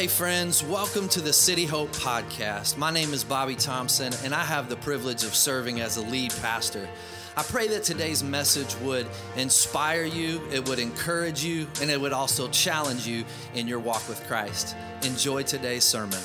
Hey, friends, welcome to the City Hope Podcast. My name is Bobby Thompson, and I have the privilege of serving as a lead pastor. I pray that today's message would inspire you, it would encourage you, and it would also challenge you in your walk with Christ. Enjoy today's sermon.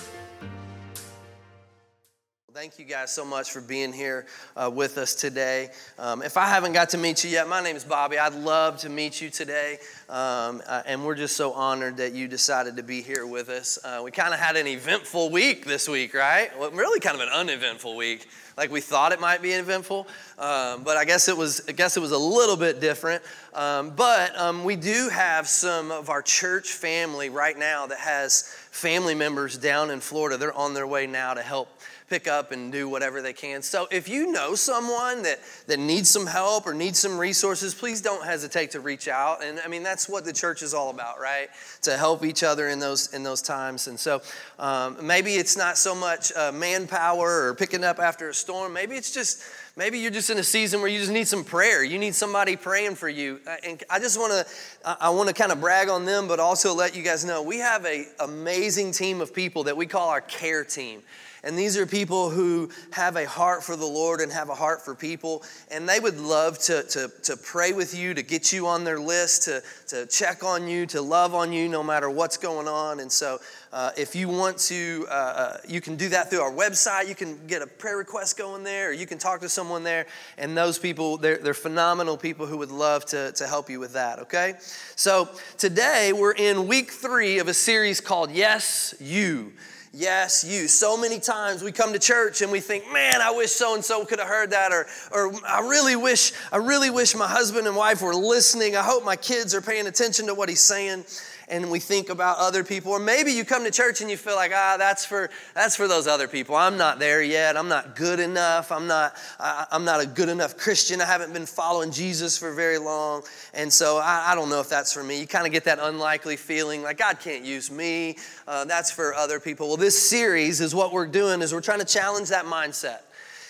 Thank you guys so much for being here uh, with us today. Um, if I haven't got to meet you yet, my name is Bobby. I'd love to meet you today. Um, uh, and we're just so honored that you decided to be here with us. Uh, we kind of had an eventful week this week, right? Well, really kind of an uneventful week. Like we thought it might be eventful, um, but I guess it was. I guess it was a little bit different. Um, but um, we do have some of our church family right now that has family members down in Florida. They're on their way now to help pick up and do whatever they can. So if you know someone that, that needs some help or needs some resources, please don't hesitate to reach out. And I mean, that's what the church is all about, right? To help each other in those, in those times. And so um, maybe it's not so much uh, manpower or picking up after a storm. Maybe it's just, maybe you're just in a season where you just need some prayer. You need somebody praying for you. Uh, and I just want to, I want to kind of brag on them, but also let you guys know we have a amazing team of people that we call our care team. And these are people who have a heart for the Lord and have a heart for people. And they would love to, to, to pray with you, to get you on their list, to, to check on you, to love on you no matter what's going on. And so uh, if you want to, uh, uh, you can do that through our website. You can get a prayer request going there, or you can talk to someone there. And those people, they're, they're phenomenal people who would love to, to help you with that, okay? So today we're in week three of a series called Yes, You. Yes, you. So many times we come to church and we think, man, I wish so and so could have heard that, or, or I really wish, I really wish my husband and wife were listening. I hope my kids are paying attention to what he's saying and we think about other people. Or maybe you come to church and you feel like ah that's for that's for those other people. I'm not there yet. I'm not good enough. I'm not I, am not a good enough christian. I haven't been following jesus for very long. And so i, I don't know if that's for me. You kind of get that unlikely feeling like god can't use me. Uh, that's for other people. Well this series is what we're doing is we're trying to challenge that mindset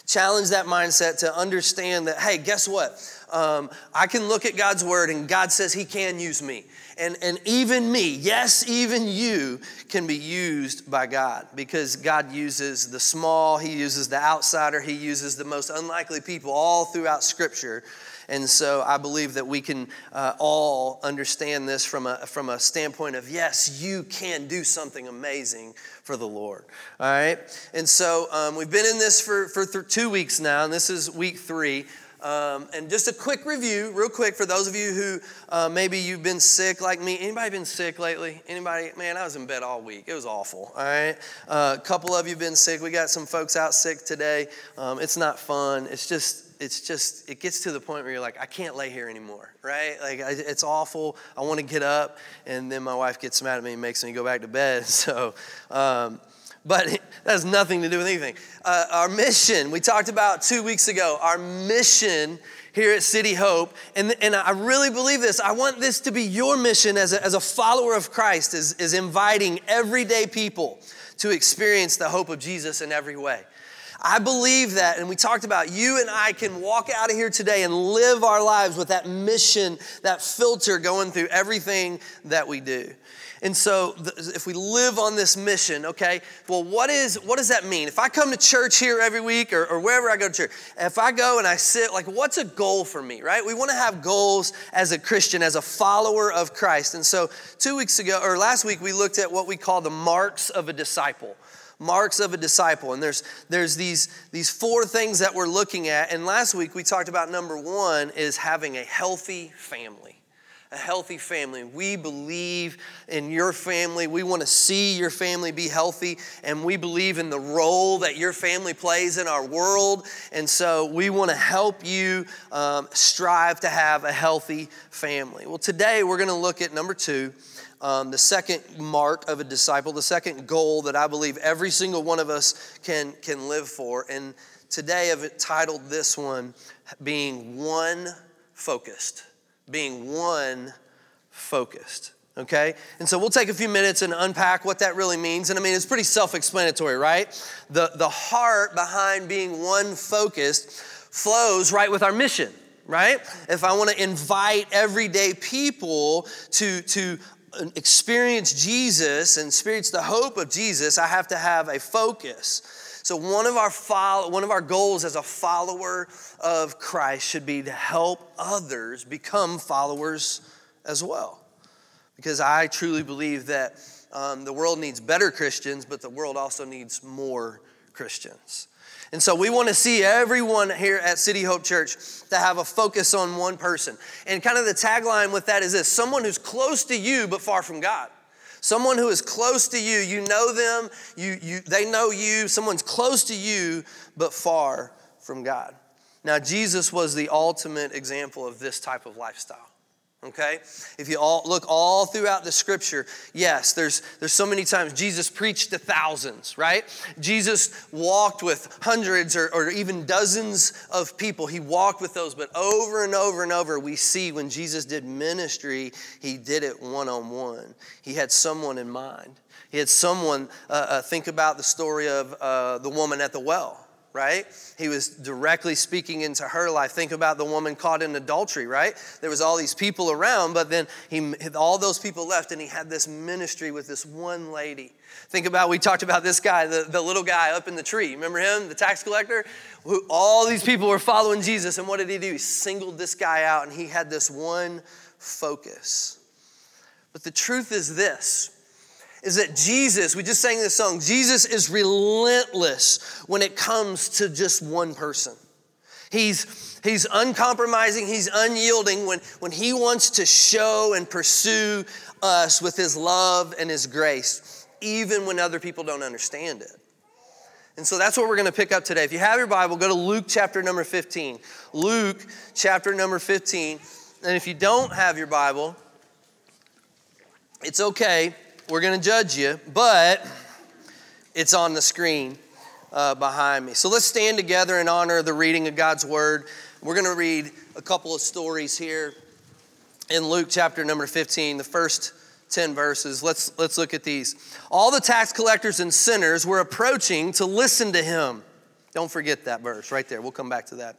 challenge that mindset to understand that hey guess what um, i can look at god's word and god says he can use me and, and even me, yes, even you can be used by God because God uses the small, He uses the outsider, He uses the most unlikely people all throughout Scripture. And so I believe that we can uh, all understand this from a, from a standpoint of yes, you can do something amazing for the Lord. All right? And so um, we've been in this for, for th- two weeks now, and this is week three. Um, and just a quick review, real quick, for those of you who uh, maybe you've been sick like me. Anybody been sick lately? Anybody? Man, I was in bed all week. It was awful. All right. Uh, a couple of you been sick. We got some folks out sick today. Um, it's not fun. It's just it's just it gets to the point where you're like i can't lay here anymore right like I, it's awful i want to get up and then my wife gets mad at me and makes me go back to bed so um, but that has nothing to do with anything. Uh, our mission, we talked about two weeks ago, our mission here at City Hope, and, and I really believe this. I want this to be your mission as a, as a follower of Christ, is, is inviting everyday people to experience the hope of Jesus in every way. I believe that, and we talked about you and I can walk out of here today and live our lives with that mission, that filter going through everything that we do. And so, if we live on this mission, okay, well, what, is, what does that mean? If I come to church here every week or, or wherever I go to church, if I go and I sit, like, what's a goal for me, right? We want to have goals as a Christian, as a follower of Christ. And so, two weeks ago, or last week, we looked at what we call the marks of a disciple marks of a disciple and there's there's these these four things that we're looking at and last week we talked about number one is having a healthy family a healthy family. We believe in your family. We want to see your family be healthy, and we believe in the role that your family plays in our world. And so we want to help you um, strive to have a healthy family. Well, today we're going to look at number two. Um, the second mark of a disciple, the second goal that I believe every single one of us can, can live for. And today I've titled this one being one focused being one focused. Okay? And so we'll take a few minutes and unpack what that really means. And I mean, it's pretty self explanatory, right? The, the heart behind being one focused flows right with our mission, right? If I want to invite everyday people to, to experience Jesus and experience the hope of Jesus, I have to have a focus. So one of our follow, one of our goals as a follower of Christ should be to help others become followers as well. Because I truly believe that um, the world needs better Christians, but the world also needs more Christians. And so we want to see everyone here at City Hope Church to have a focus on one person. And kind of the tagline with that is this someone who's close to you but far from God. Someone who is close to you, you know them, you, you, they know you, someone's close to you but far from God. Now, Jesus was the ultimate example of this type of lifestyle okay? If you all look all throughout the scripture yes there's there's so many times jesus preached to thousands right? Jesus walked with hundreds or, or even dozens of people. He walked with those but over and over and over we see when jesus did ministry he did it one-on-one. He had someone in mind. He had someone uh, uh, think about the story of uh, the woman at the well right? He was directly speaking into her life. Think about the woman caught in adultery, right? There was all these people around, but then he all those people left and he had this ministry with this one lady. Think about we talked about this guy, the, the little guy up in the tree. Remember him, the tax collector? Who, all these people were following Jesus, and what did he do? He singled this guy out and he had this one focus. But the truth is this is that Jesus, we just sang this song, Jesus is relentless when it comes to just one person. He's, he's uncompromising, he's unyielding when, when he wants to show and pursue us with his love and his grace, even when other people don't understand it. And so that's what we're going to pick up today. If you have your Bible, go to Luke chapter number 15. Luke chapter number 15. And if you don't have your Bible, it's okay we're going to judge you, but it's on the screen uh, behind me. So let's stand together in honor of the reading of God's word. We're going to read a couple of stories here in Luke chapter number 15, the first 10 verses. Let's, let's look at these. All the tax collectors and sinners were approaching to listen to him. Don't forget that verse right there. We'll come back to that.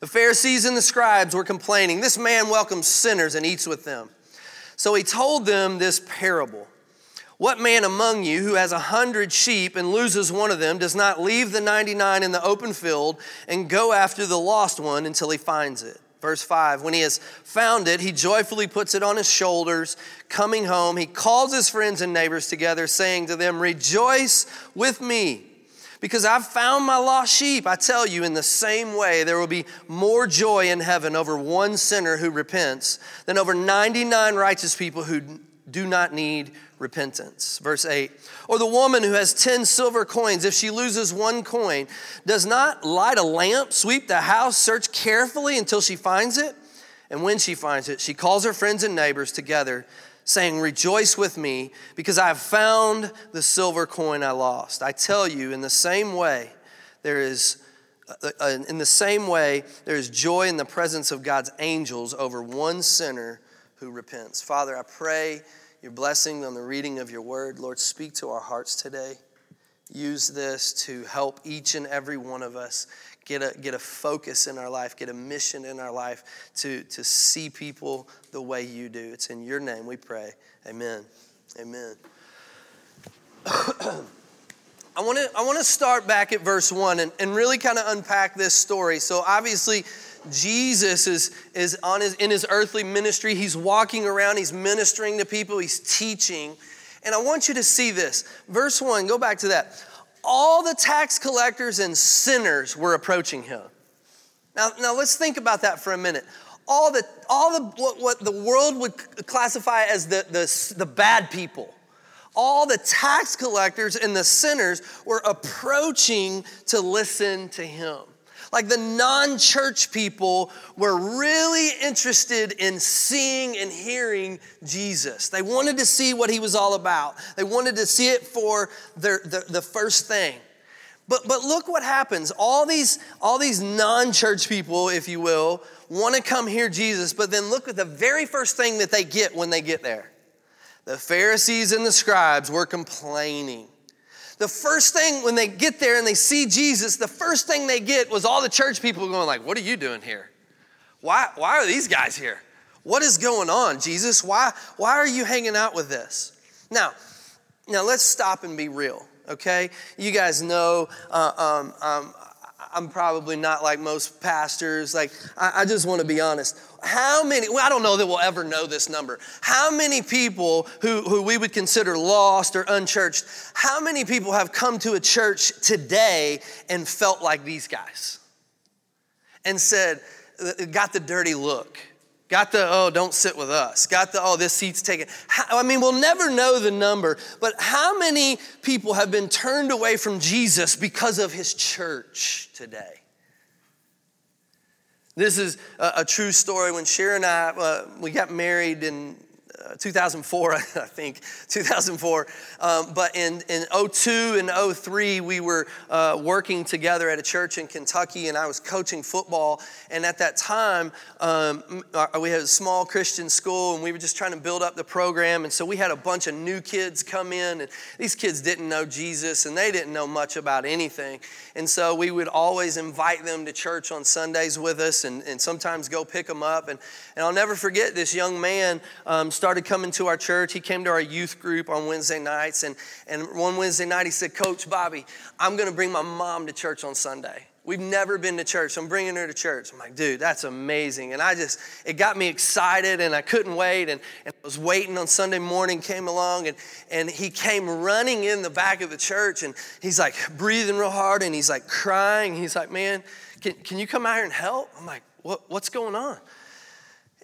The Pharisees and the scribes were complaining, This man welcomes sinners and eats with them. So he told them this parable. What man among you who has a hundred sheep and loses one of them does not leave the 99 in the open field and go after the lost one until he finds it? Verse 5 When he has found it, he joyfully puts it on his shoulders. Coming home, he calls his friends and neighbors together, saying to them, Rejoice with me, because I've found my lost sheep. I tell you, in the same way, there will be more joy in heaven over one sinner who repents than over 99 righteous people who do not need repentance. Verse 8 Or the woman who has 10 silver coins, if she loses one coin, does not light a lamp, sweep the house, search carefully until she finds it? And when she finds it, she calls her friends and neighbors together, saying, Rejoice with me, because I have found the silver coin I lost. I tell you, in the same way, there is. Uh, uh in the same way, there is joy in the presence of God's angels over one sinner who repents. Father, I pray your blessing on the reading of your word. Lord, speak to our hearts today. Use this to help each and every one of us get a, get a focus in our life, get a mission in our life to, to see people the way you do. It's in your name we pray. Amen. Amen. I want to I want to start back at verse 1 and, and really kind of unpack this story. So obviously Jesus is, is on his, in his earthly ministry. He's walking around, he's ministering to people, he's teaching. And I want you to see this. Verse 1, go back to that. All the tax collectors and sinners were approaching him. Now, now let's think about that for a minute. All the, all the what, what the world would classify as the, the, the bad people, all the tax collectors and the sinners were approaching to listen to him. Like the non church people were really interested in seeing and hearing Jesus. They wanted to see what he was all about, they wanted to see it for their, the, the first thing. But, but look what happens. All these, all these non church people, if you will, want to come hear Jesus, but then look at the very first thing that they get when they get there. The Pharisees and the scribes were complaining the first thing when they get there and they see Jesus, the first thing they get was all the church people going like, "What are you doing here? Why, why are these guys here? What is going on, Jesus? Why, why are you hanging out with this? Now, now let's stop and be real, okay? You guys know uh, um, um, I'm probably not like most pastors. Like, I, I just want to be honest. How many, well, I don't know that we'll ever know this number. How many people who, who we would consider lost or unchurched, how many people have come to a church today and felt like these guys? And said, uh, got the dirty look Got the, oh, don't sit with us. Got the, oh, this seat's taken. I mean, we'll never know the number, but how many people have been turned away from Jesus because of his church today? This is a, a true story. When Sharon and I, uh, we got married in 2004, I think, 2004. Um, but in, in 02 and 03, we were uh, working together at a church in Kentucky, and I was coaching football. And at that time, um, uh, we had a small Christian school, and we were just trying to build up the program. And so we had a bunch of new kids come in, and these kids didn't know Jesus, and they didn't know much about anything. And so we would always invite them to church on Sundays with us, and, and sometimes go pick them up. And, and I'll never forget this young man um, started coming to our church. He came to our youth group on Wednesday nights. And, and one Wednesday night, he said, Coach Bobby, I'm going to bring my mom to church on Sunday. We've never been to church. So I'm bringing her to church. I'm like, dude, that's amazing. And I just, it got me excited and I couldn't wait. And, and I was waiting on Sunday morning, came along, and, and he came running in the back of the church and he's like breathing real hard and he's like crying. He's like, man, can, can you come out here and help? I'm like, what, what's going on?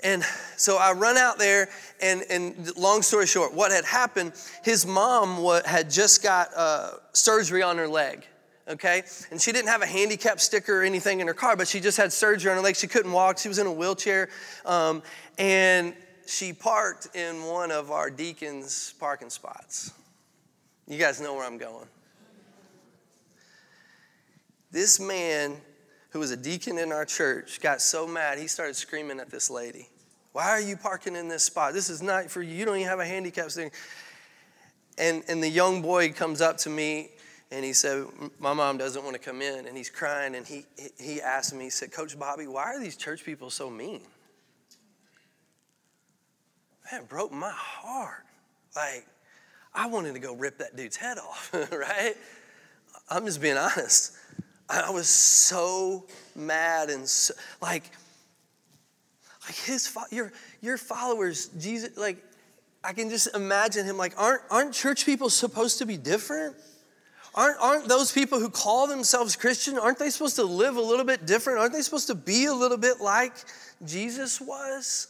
And so I run out there, and, and long story short, what had happened, his mom had just got uh, surgery on her leg, okay? And she didn't have a handicap sticker or anything in her car, but she just had surgery on her leg. She couldn't walk, she was in a wheelchair. Um, and she parked in one of our deacons' parking spots. You guys know where I'm going. This man who was a deacon in our church, got so mad he started screaming at this lady. Why are you parking in this spot? This is not for you. You don't even have a handicap thing. And, and the young boy comes up to me and he said, My mom doesn't want to come in. And he's crying. And he, he asked me, He said, Coach Bobby, why are these church people so mean? Man, it broke my heart. Like, I wanted to go rip that dude's head off, right? I'm just being honest. I was so mad and so, like, like his your your followers, Jesus, like I can just imagine him like, aren't aren't church people supposed to be different? Aren't, aren't those people who call themselves Christian, aren't they supposed to live a little bit different? Aren't they supposed to be a little bit like Jesus was?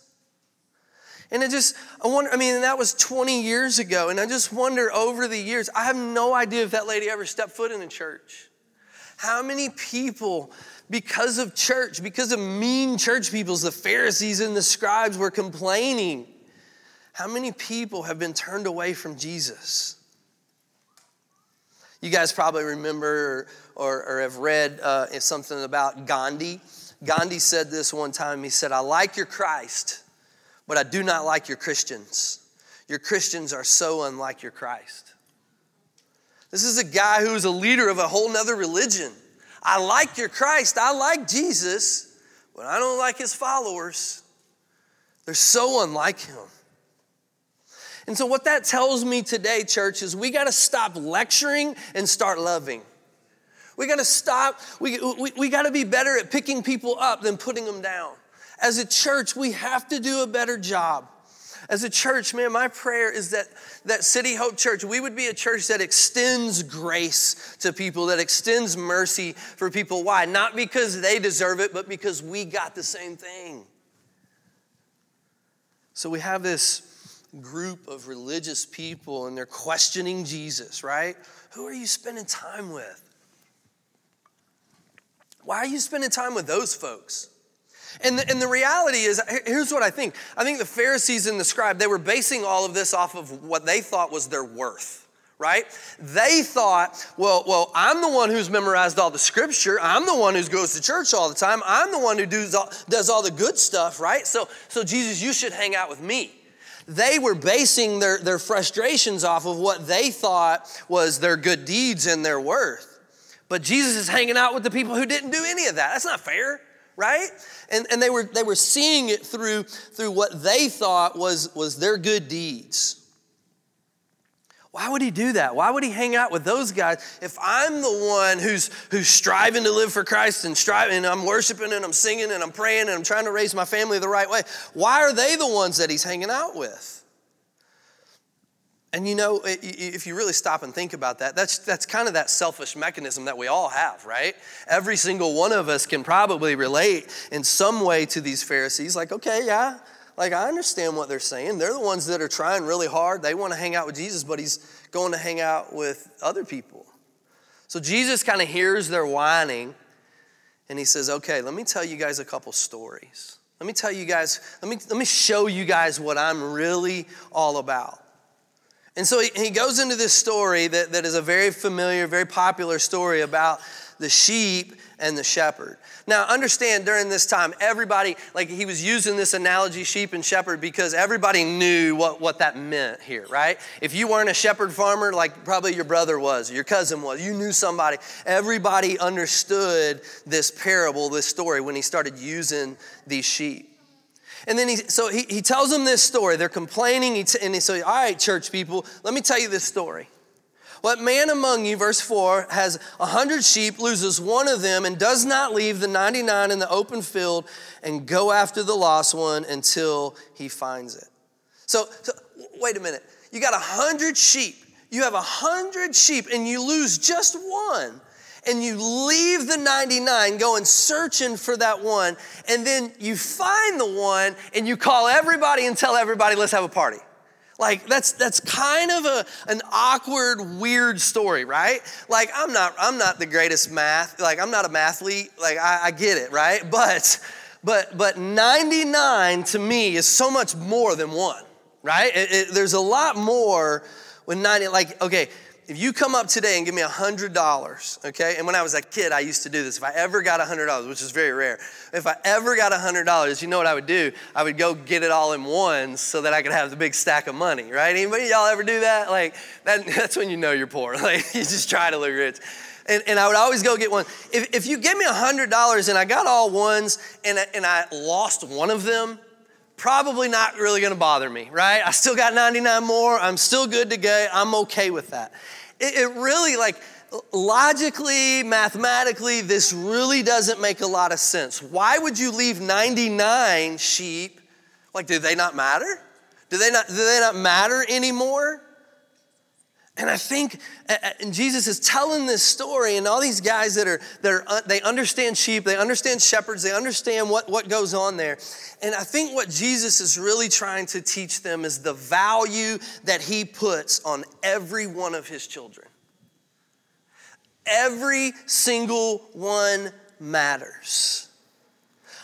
And it just, I wonder, I mean, that was 20 years ago. And I just wonder over the years, I have no idea if that lady ever stepped foot in a church. How many people, because of church, because of mean church peoples, the Pharisees and the scribes were complaining? How many people have been turned away from Jesus? You guys probably remember or, or, have read uh, something about Gandhi. Gandhi said this one time. He said, I like your Christ, but I do not like your Christians. Your Christians are so unlike your Christ. This is a guy who's a leader of a whole nother religion. I like your Christ, I like Jesus, but I don't like his followers. They're so unlike him. And so, what that tells me today, church, is we got to stop lecturing and start loving. We got to stop, we, we, we got to be better at picking people up than putting them down. As a church, we have to do a better job as a church, man, my prayer is that that City Hope Church, we would be a church that extends grace to people, that extends mercy for people. Why? Not because they deserve it, but because we got the same thing. So we have this group of religious people and they're questioning Jesus, right? Who are you spending time with? Why are you spending time with those folks? And the, and the reality is, here's what I think. I think the Pharisees and the scribe, they were basing all of this off of what they thought was their worth right? They thought, well, well, I'm the one who's memorized all the scripture. I'm the one who goes to church all the time. I'm the one who does all, does all the good stuff, right? So, so Jesus, you should hang out with me. They were basing their, their frustrations off of what they thought was their good deeds and their worth. But Jesus is hanging out with the people who didn't do any of that. That's not fair right? And, and they, were, they were seeing it through, through what they thought was, was their good deeds. Why would he do that? Why would he hang out with those guys if I'm the one who's, who's striving to live for Christ and striving and I'm worshiping and I'm singing and I'm praying and I'm trying to raise my family the right way? Why are they the ones that he's hanging out with? And you know, if you really stop and think about that, that's, that's kind of that selfish mechanism that we all have, right? Every single one of us can probably relate in some way to these Pharisees. Like, okay, yeah, like I understand what they're saying. They're the ones that are trying really hard. They want to hang out with Jesus, but he's going to hang out with other people. So Jesus kind of hears their whining and he says, okay, let me tell you guys a couple stories. Let me tell you guys, let me, let me show you guys what I'm really all about. And so he, goes into this story that, that is a very familiar, very popular story about the sheep and the shepherd. Now, understand during this time, everybody, like he was using this analogy, sheep and shepherd, because everybody knew what, what that meant here, right? If you weren't a shepherd farmer, like probably your brother was, your cousin was, you knew somebody. Everybody understood this parable, this story, when he started using these sheep. And then he, so he, he tells them this story. They're complaining. He t- and he says, All right, church people, let me tell you this story. What man among you, verse 4, has a hundred sheep, loses one of them, and does not leave the 99 in the open field and go after the lost one until he finds it? So, so wait a minute. You got a hundred sheep. You have a hundred sheep, and you lose just one and you leave the 99 going searching for that one and then you find the one and you call everybody and tell everybody let's have a party. Like that's that's kind of a, an awkward weird story right? Like i'm not i'm not the greatest math like i'm not a mathlete like i, I get it right? But but but 99 to me is so much more than one right? It, it, there's a lot more when 90 like okay if you come up today and give me $100, okay? And when I was a kid, I used to do this. If I ever got $100, which is very rare, if I ever got $100, you know what I would do? I would go get it all in ones so that I could have the big stack of money, right? Anybody y'all ever do that? Like, that, that's when you know you're poor. Like, you just try to look rich. And, and I would always go get one. If, if you give me $100 and I got all ones and, and I lost one of them, probably not really gonna bother me, right? I still got 99 more. I'm still good to go. I'm okay with that it, it really like logically, mathematically, this really doesn't make a lot of sense. Why would you leave 99 sheep? Like, do they not matter? Do they not, do they not matter anymore? And I think and Jesus is telling this story, and all these guys that are, that are uh, they understand sheep, they understand shepherds, they understand what, what goes on there. And I think what Jesus is really trying to teach them is the value that he puts on every one of his children. Every single one matters.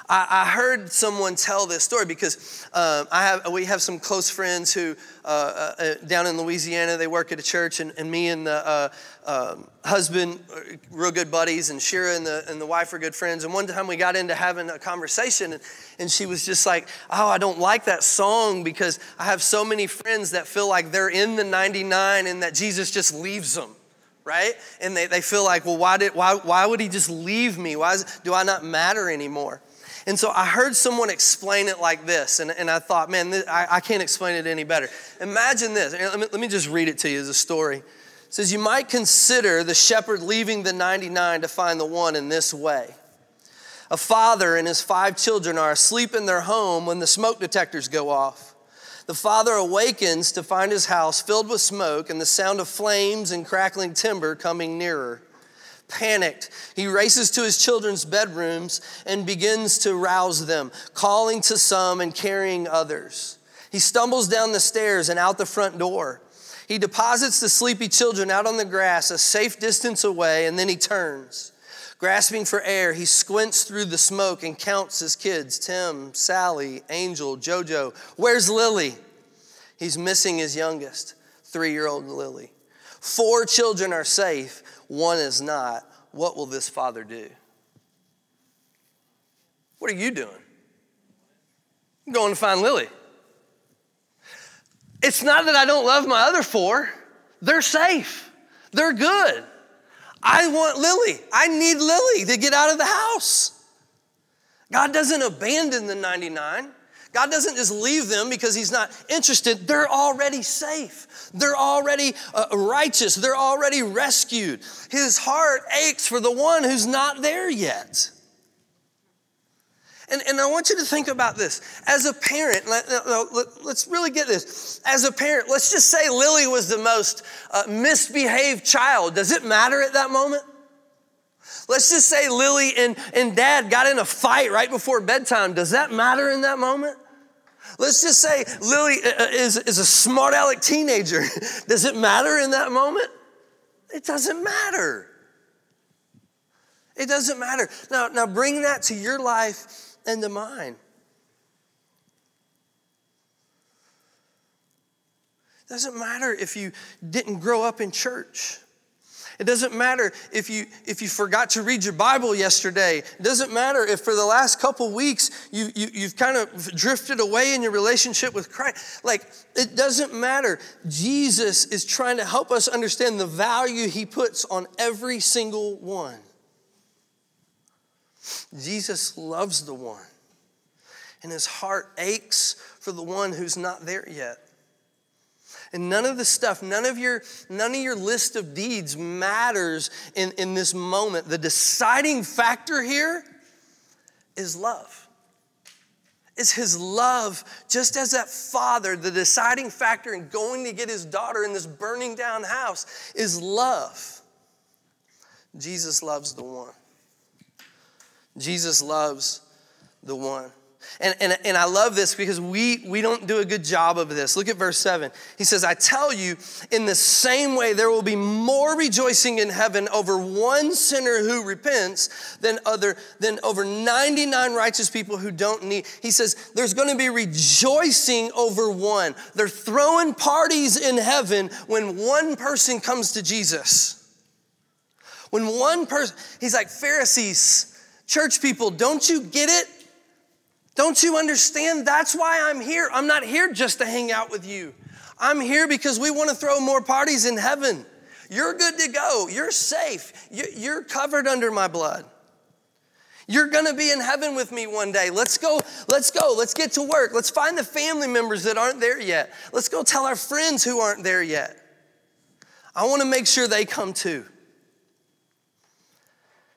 I, heard someone tell this story because uh, I have, we have some close friends who, uh, uh, uh, down in Louisiana, they work at a church, and, and me and the um, husband, real good buddies, and Sharon and the, and the wife are good friends. And one time we got into having a conversation, and, and she was just like, Oh, I don't like that song because I have so many friends that feel like they're in the 99 and that Jesus just leaves them right? And they, they feel like, well, why, did, why, why would he just leave me? Why is, do I not matter anymore? And so I heard someone explain it like this, and, and I thought, man, this, I, I can't explain it any better. Imagine this. Let me, let me just read it to you as a story. It says, You might consider the shepherd leaving the 99 to find the one in this way. A father and his five children are asleep in their home when the smoke detectors go off. The father awakens to find his house filled with smoke and the sound of flames and crackling timber coming nearer. Panicked, he races to his children's bedrooms and begins to rouse them, calling to some and carrying others. He stumbles down the stairs and out the front door. He deposits the sleepy children out on the grass a safe distance away, and then he turns. Grasping for air, he squints through the smoke and counts his kids Tim, Sally, Angel, Jojo. Where's Lily? He's missing his youngest, three year old Lily. Four children are safe, one is not, what will this father do? What are you doing? I'm going to find Lily. It's not that I don't love my other four, they're safe, they're good. I want Lily. I need Lily to get out of the house. God doesn't abandon the 99. God doesn't just leave them because He's not interested. They're already safe. They're already uh, righteous. They're already rescued. His heart aches for the one who's not there yet. And, and I want you to think about this. As a parent, let, us really get this. As a parent, let's just say Lily was the most uh, misbehaved child. Does it matter at that moment? Let's just say Lily and, and dad got in a fight right before bedtime. Does that matter in that moment? Let's just say Lily uh, uh, is, is a smart aleck teenager. Does it matter in that moment? It doesn't matter. It doesn't matter. Now, now bring that to your life and to mine. It doesn't matter if you didn't grow up in church. It doesn't matter if you if you forgot to read your Bible yesterday. It doesn't matter if for the last couple weeks you, you you've kind of drifted away in your relationship with Christ. Like it doesn't matter. Jesus is trying to help us understand the value he puts on every single one. Jesus loves the one. And his heart aches for the one who's not there yet. And none of the stuff, none of your, none of your list of deeds matters in, in this moment. The deciding factor here is love. Is his love, just as that father, the deciding factor in going to get his daughter in this burning down house is love. Jesus loves the one. Jesus loves the one. And, and, and I love this because we, we don't do a good job of this. Look at verse 7. He says, I tell you, in the same way, there will be more rejoicing in heaven over one sinner who repents than, other, than over 99 righteous people who don't need. He says, there's going to be rejoicing over one. They're throwing parties in heaven when one person comes to Jesus. When one person, he's like, Pharisees, church people, don't you get it? Don't you understand? That's why I'm here. I'm not here just to hang out with you. I'm here because we want to throw more parties in heaven. You're good to go. You're safe. You're covered under my blood. You're going to be in heaven with me one day. Let's go. Let's go. Let's get to work. Let's find the family members that aren't there yet. Let's go tell our friends who aren't there yet. I want to make sure they come too.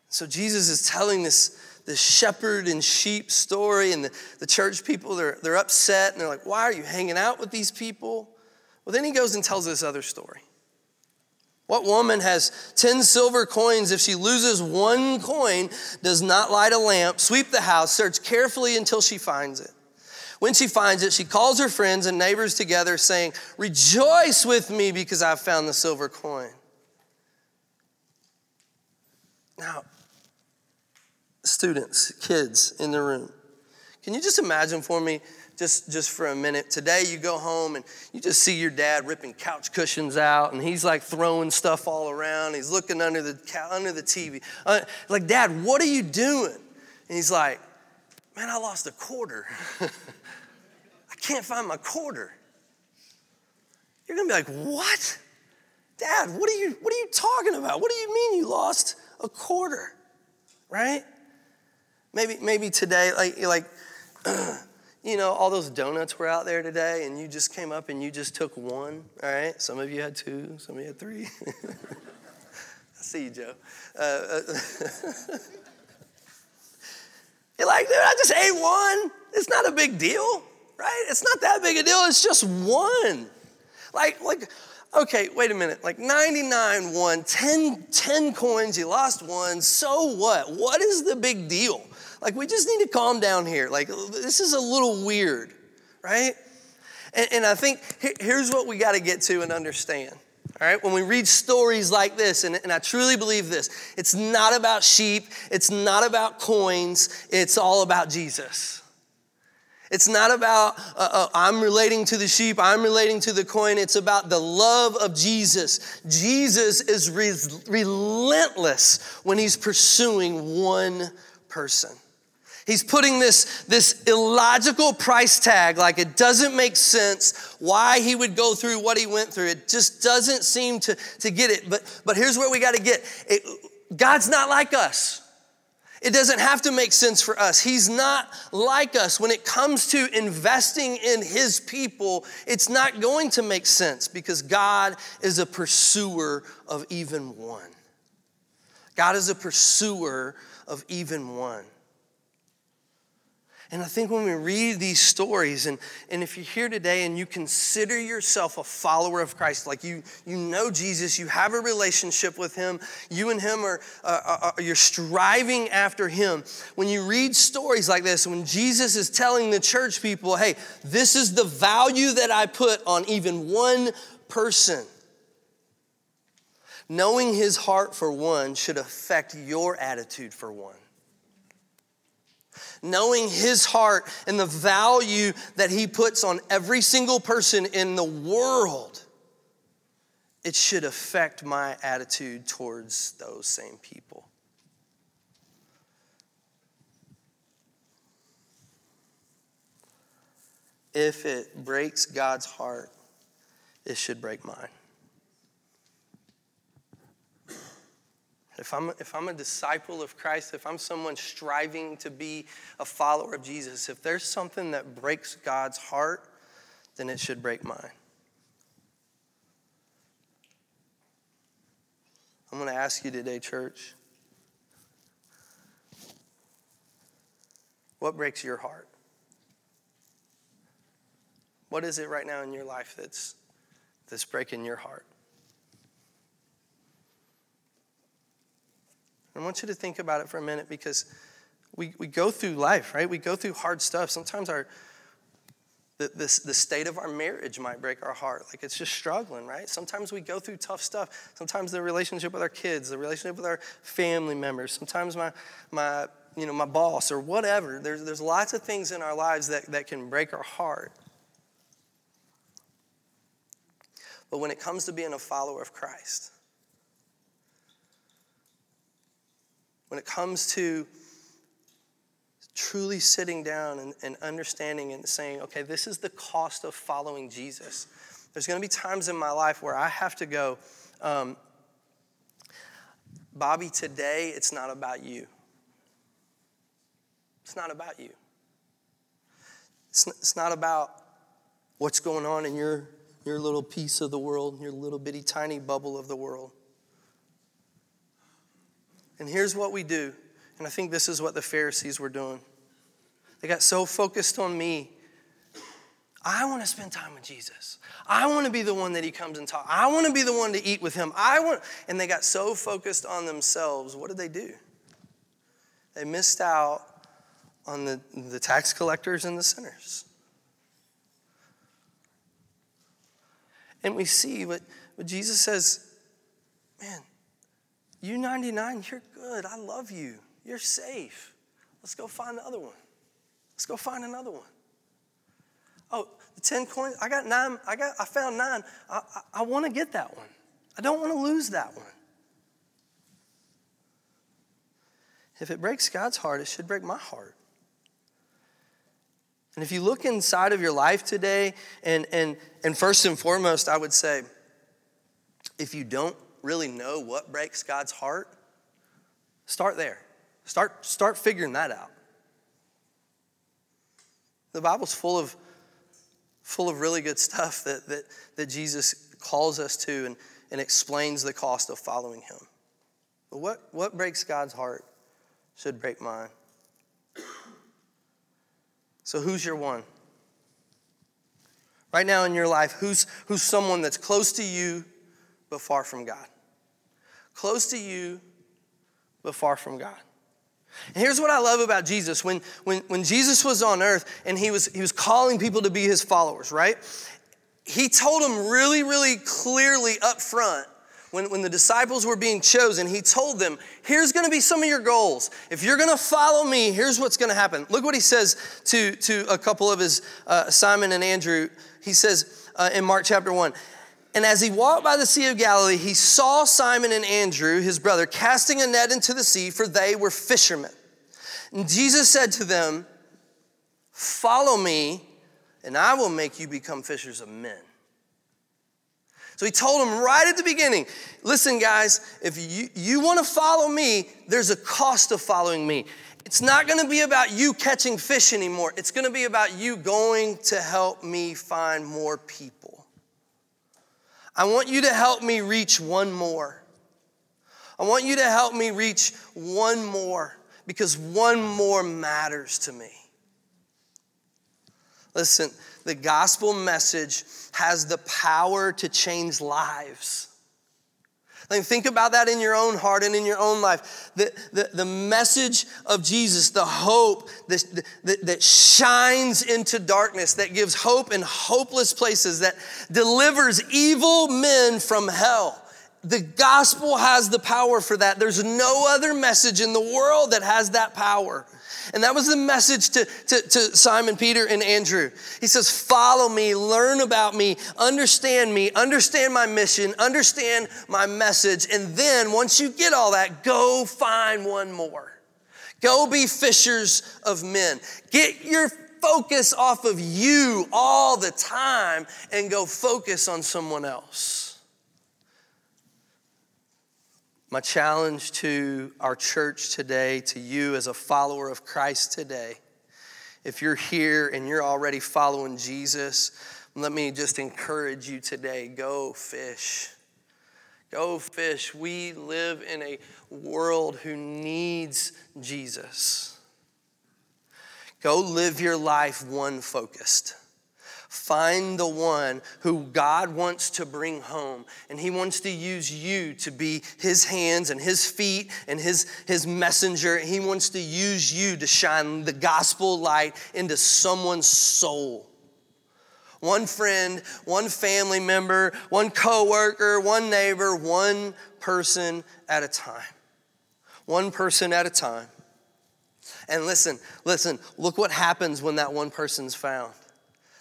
So Jesus is telling this the shepherd and sheep story, and the, the church people, they're, they're upset and they're like, Why are you hanging out with these people? Well, then he goes and tells this other story. What woman has 10 silver coins if she loses one coin, does not light a lamp, sweep the house, search carefully until she finds it? When she finds it, she calls her friends and neighbors together, saying, Rejoice with me because I've found the silver coin. Now, students, kids in the room. Can you just imagine for me, just, just for a minute, today you go home and you just see your dad ripping couch cushions out and he's like throwing stuff all around. He's looking under the, under the TV. Uh, like, Dad, what are you doing? And he's like, Man, I lost a quarter. I can't find my quarter. You're gonna be like, What? Dad, what are you what are you talking about? What do you mean you lost a quarter? Right? Maybe, maybe today, like, like you know, all those donuts were out there today, and you just came up and you just took one. All right, some of you had two, some of you had three. I see you, Joe. Uh, uh, you're like, dude, I just ate one. It's not a big deal, right? It's not that big a deal. It's just one. Like, like, okay, wait a minute. Like 99 won, 10, 10 coins, you lost one. So what? What is the big deal? Like, we just need to calm down here. Like, this is a little weird, right? And, and I think here's what we got to get to and understand. All right, when we read stories like this, and, and I truly believe this, it's not about sheep, it's not about coins, it's all about Jesus. It's not about uh, uh, I'm relating to the sheep, I'm relating to the coin. It's about the love of Jesus. Jesus is re- relentless when he's pursuing one person. He's putting this, this illogical price tag, like it doesn't make sense why he would go through what he went through. It just doesn't seem to, to get it. But, but here's where we got to get it, God's not like us. It doesn't have to make sense for us. He's not like us. When it comes to investing in His people, it's not going to make sense because God is a pursuer of even one. God is a pursuer of even one. And I think when we read these stories, and, and if you're here today and you consider yourself a follower of Christ, like you, you know Jesus, you have a relationship with him, you and him are, are, you're striving after him. When you read stories like this, when Jesus is telling the church people, hey, this is the value that I put on even one person. Knowing his heart for one should affect your attitude for one knowing his heart and the value that he puts on every single person in the world, it should affect my attitude towards those same people. If it breaks God's heart, it should break mine. If I'm, if I'm a disciple of Christ, if I'm someone striving to be a follower of Jesus, if there's something that breaks God's heart, then it should break mine. I'm going to ask you today, church, what breaks your heart? What is it right now in your life that's, that's breaking your heart? I want you to think about it for a minute because we, we go through life, right? We go through hard stuff. Sometimes our the, the, the state of our marriage might break our heart. Like it's just struggling, right? Sometimes we go through tough stuff. Sometimes the relationship with our kids, the relationship with our family members, sometimes my, my, you know, my boss or whatever. There's, there's lots of things in our lives that, that can break our heart. But when it comes to being a follower of Christ, when it comes to truly sitting down and, and, understanding and saying, okay, this is the cost of following Jesus. There's going to be times in my life where I have to go, um, Bobby, today it's not about you. It's not about you. It's, it's not about what's going on in your, your little piece of the world, your little bitty tiny bubble of the world. And here's what we do. And I think this is what the Pharisees were doing. They got so focused on me. I want to spend time with Jesus. I want to be the one that he comes and talk. I want to be the one to eat with him. I want and they got so focused on themselves. What did they do? They missed out on the, the tax collectors and the sinners. And we see what, what Jesus says, man, you 99, you're good. I love you. You're safe. Let's go find the other one. Let's go find another one. Oh, the 10 coins, I got nine, I got I found nine. I, I, I want to get that one. I don't want to lose that one. If it breaks God's heart, it should break my heart. And if you look inside of your life today, and, and, and first and foremost, I would say, if you don't really know what breaks God's heart, start there. Start, start figuring that out. The Bible's full of, full of really good stuff that, that, that Jesus calls us to and, and explains the cost of following him. But what, what breaks God's heart should break mine. So, who's your one? Right now in your life, who's, who's someone that's close to you but far from God. Close to you, but far from God. And here's what I love about Jesus. When, when, when Jesus was on earth and he was, he was calling people to be his followers, right? He told them really, really clearly up front when, when the disciples were being chosen, he told them, here's gonna be some of your goals. If you're gonna follow me, here's what's gonna happen. Look what he says to, to a couple of his, uh, Simon and Andrew. He says uh, in Mark chapter 1, and as he walked by the Sea of Galilee, he saw Simon and Andrew, his brother, casting a net into the sea, for they were fishermen. And Jesus said to them, Follow me, and I will make you become fishers of men. So he told them right at the beginning listen, guys, if you, you want to follow me, there's a cost of following me. It's not going to be about you catching fish anymore. It's going to be about you going to help me find more people. I want you to help me reach one more. I want you to help me reach one more because one more matters to me. Listen, the gospel message has the power to change lives. Like, think about that in your own heart and in your own life. The, the, the message of Jesus, the hope that, that, that shines into darkness, that gives hope in hopeless places, that delivers evil men from hell. The gospel has the power for that. There's no other message in the world that has that power. And that was the message to, to, to, Simon Peter and Andrew. He says, Follow me, learn about me, understand me, understand my mission, understand my message. And then once you get all that, go find one more. Go be fishers of men. Get your focus off of you all the time and go focus on someone else. My challenge to our church today, to you as a follower of Christ today, if you're here and you're already following Jesus, let me just encourage you today go fish. Go fish. We live in a world who needs Jesus. Go live your life one focused. Find the one who God wants to bring home, and He wants to use you to be His hands and His feet and His, his messenger. He wants to use you to shine the gospel light into someone's soul. One friend, one family member, one coworker, one neighbor, one person at a time. One person at a time. And listen, listen, look what happens when that one person's found.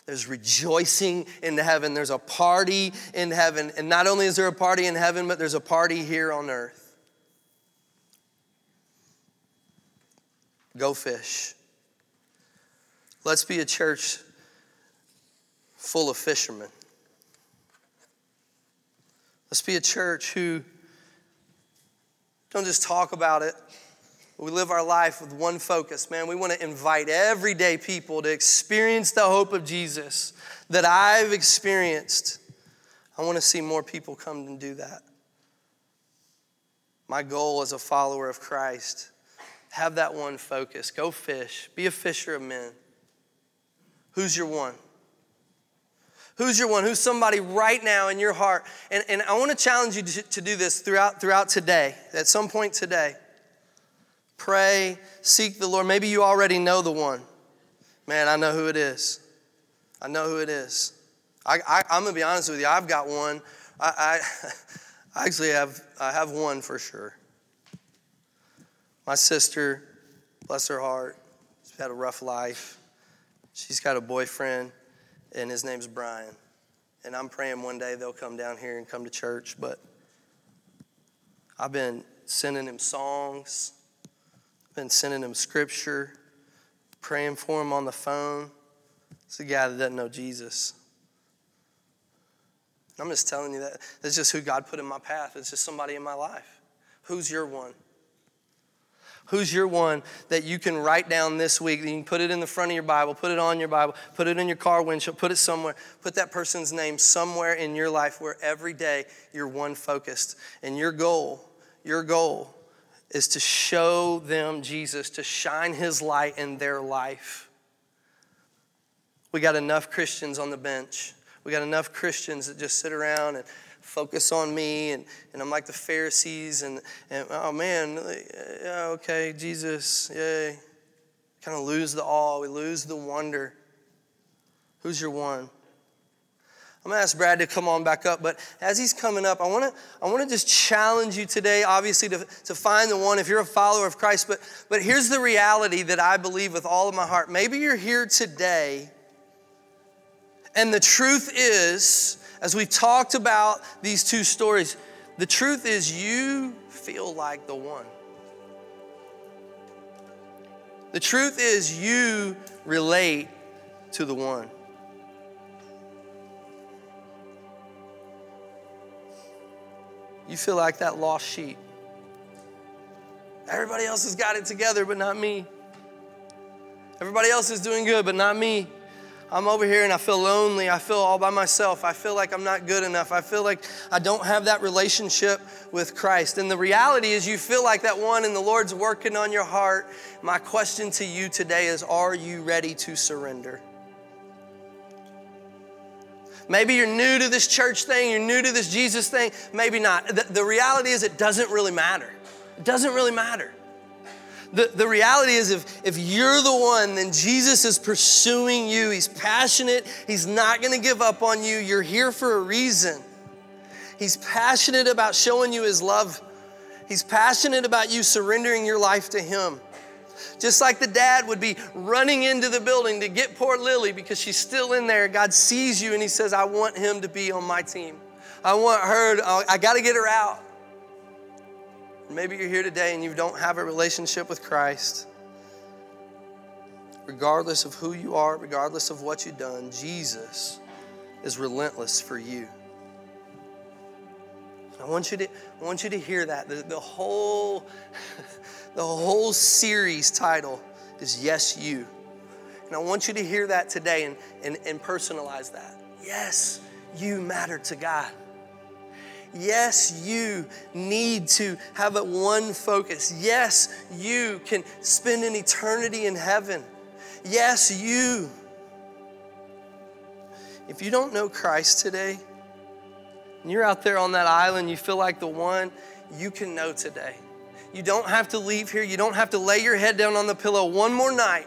There's rejoicing in heaven. There's a party in heaven. And not only is there a party in heaven, but there's a party here on earth. Go fish. Let's be a church full of fishermen. Let's be a church who don't just talk about it, we live our life with one focus, man. We want to invite everyday people to experience the hope of Jesus that I've experienced. I want to see more people come and do that. My goal as a follower of Christ, have that one focus. Go fish. Be a fisher of men. Who's your one? Who's your one? Who's somebody right now in your heart? And, and I want to challenge you to, to do this throughout, throughout today, at some point today. Pray, seek the Lord. Maybe you already know the one. Man, I know who it is. I know who it is. I, am gonna be honest with you. I've got one. I, I, I actually have. I have one for sure. My sister, bless her heart, she's had a rough life. She's got a boyfriend, and his name's Brian. And I'm praying one day they'll come down here and come to church. But I've been sending him songs been sending him scripture, praying for him on the phone. It's a guy that doesn't know Jesus. I'm just telling you that. That's just who God put in my path. It's just somebody in my life. Who's your one? Who's your one that you can write down this week? You can put it in the front of your Bible, put it on your Bible, put it in your car windshield, put it somewhere. Put that person's name somewhere in your life where every day you're one focused. And your goal, your goal is to show them Jesus, to shine his light in their life. We got enough Christians on the bench. We got enough Christians that just sit around and focus on me, and, and I'm like the Pharisees, and, and oh man, okay, Jesus, yay. Kind of lose the awe, we lose the wonder. Who's your one? I'm gonna ask Brad to come on back up, but as he's coming up, I wanna, I wanna just challenge you today, obviously, to, to find the one if you're a follower of Christ. But, but here's the reality that I believe with all of my heart. Maybe you're here today, and the truth is, as we talked about these two stories, the truth is you feel like the one. The truth is you relate to the one. You feel like that lost sheep. Everybody else has got it together, but not me. Everybody else is doing good, but not me. I'm over here and I feel lonely. I feel all by myself. I feel like I'm not good enough. I feel like I don't have that relationship with Christ. And the reality is, you feel like that one, and the Lord's working on your heart. My question to you today is Are you ready to surrender? Maybe you're new to this church thing, you're new to this Jesus thing, maybe not. The, the reality is, it doesn't really matter. It doesn't really matter. The, the reality is, if, if you're the one, then Jesus is pursuing you. He's passionate. He's not going to give up on you. You're here for a reason. He's passionate about showing you His love. He's passionate about you surrendering your life to Him. Just like the dad would be running into the building to get poor Lily because she's still in there. God sees you and He says, I want him to be on my team. I want her, to, I got to get her out. Maybe you're here today and you don't have a relationship with Christ. Regardless of who you are, regardless of what you've done, Jesus is relentless for you. I want you to, I want you to hear that. The, the, whole, the whole series title is Yes, You. And I want you to hear that today and, and, and personalize that. Yes, you matter to God. Yes, you need to have a one focus. Yes, you can spend an eternity in heaven. Yes, you. If you don't know Christ today, and you're out there on that island, you feel like the one, you can know today. You don't have to leave here. You don't have to lay your head down on the pillow one more night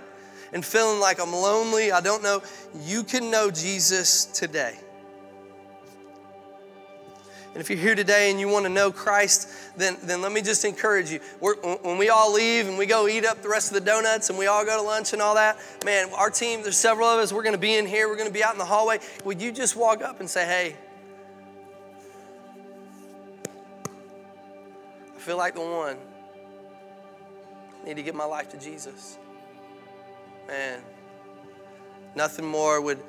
and feeling like I'm lonely. I don't know. You can know Jesus today. And if you're here today and you want to know Christ, then, then let me just encourage you. We're, when we all leave and we go eat up the rest of the donuts and we all go to lunch and all that, man, our team, there's several of us, we're going to be in here, we're going to be out in the hallway. Would you just walk up and say, hey, I feel like the one. I need to give my life to Jesus. Man, nothing more would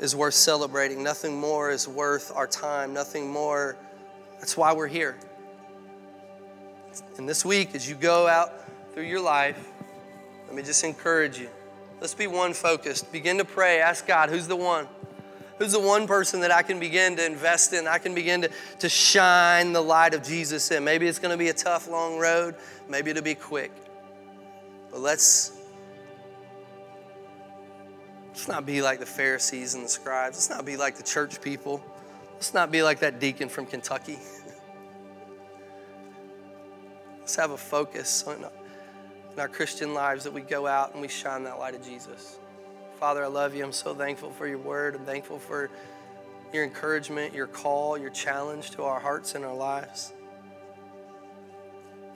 is worth celebrating. Nothing more is worth our time. Nothing more. That's why we're here. And this week, as you go out through your life, let me just encourage you. Let's be one focused. Begin to pray. Ask God, who's the one? Who's the one person that I can begin to invest in? I can begin to, to shine the light of Jesus in. Maybe it's going to be a tough, long road. Maybe it'll be quick. But let's Let's not be like the Pharisees and the scribes. Let's not be like the church people. Let's not be like that deacon from Kentucky. Let's have a focus on in our Christian lives that we go out and we shine that light of Jesus. Father, I love you. I'm so thankful for your word. I'm thankful for your encouragement, your call, your challenge to our hearts and our lives.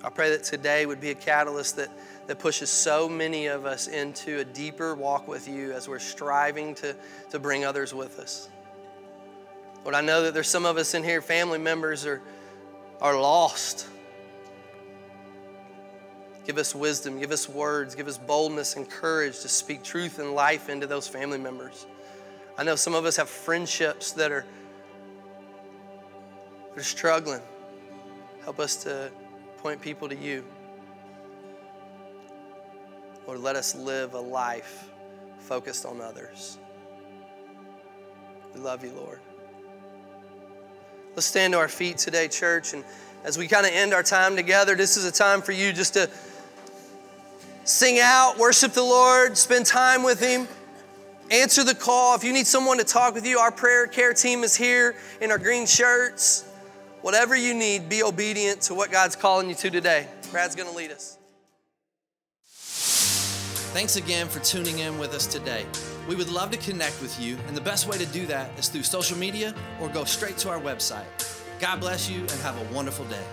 I pray that today would be a catalyst that that pushes so many of us into a deeper walk with you as we're striving to, to bring others with us. Lord, I know that there's some of us in here, family members are, are lost. Give us wisdom, give us words, give us boldness and courage to speak truth and life into those family members. I know some of us have friendships that are, that are struggling. Help us to point people to you. Lord, let us live a life focused on others. We love you, Lord. Let's stand to our feet today, church. And as we kind of end our time together, this is a time for you just to sing out, worship the Lord, spend time with Him, answer the call. If you need someone to talk with you, our prayer care team is here in our green shirts. Whatever you need, be obedient to what God's calling you to today. Brad's going to lead us. Thanks again for tuning in with us today. We would love to connect with you, and the best way to do that is through social media or go straight to our website. God bless you and have a wonderful day.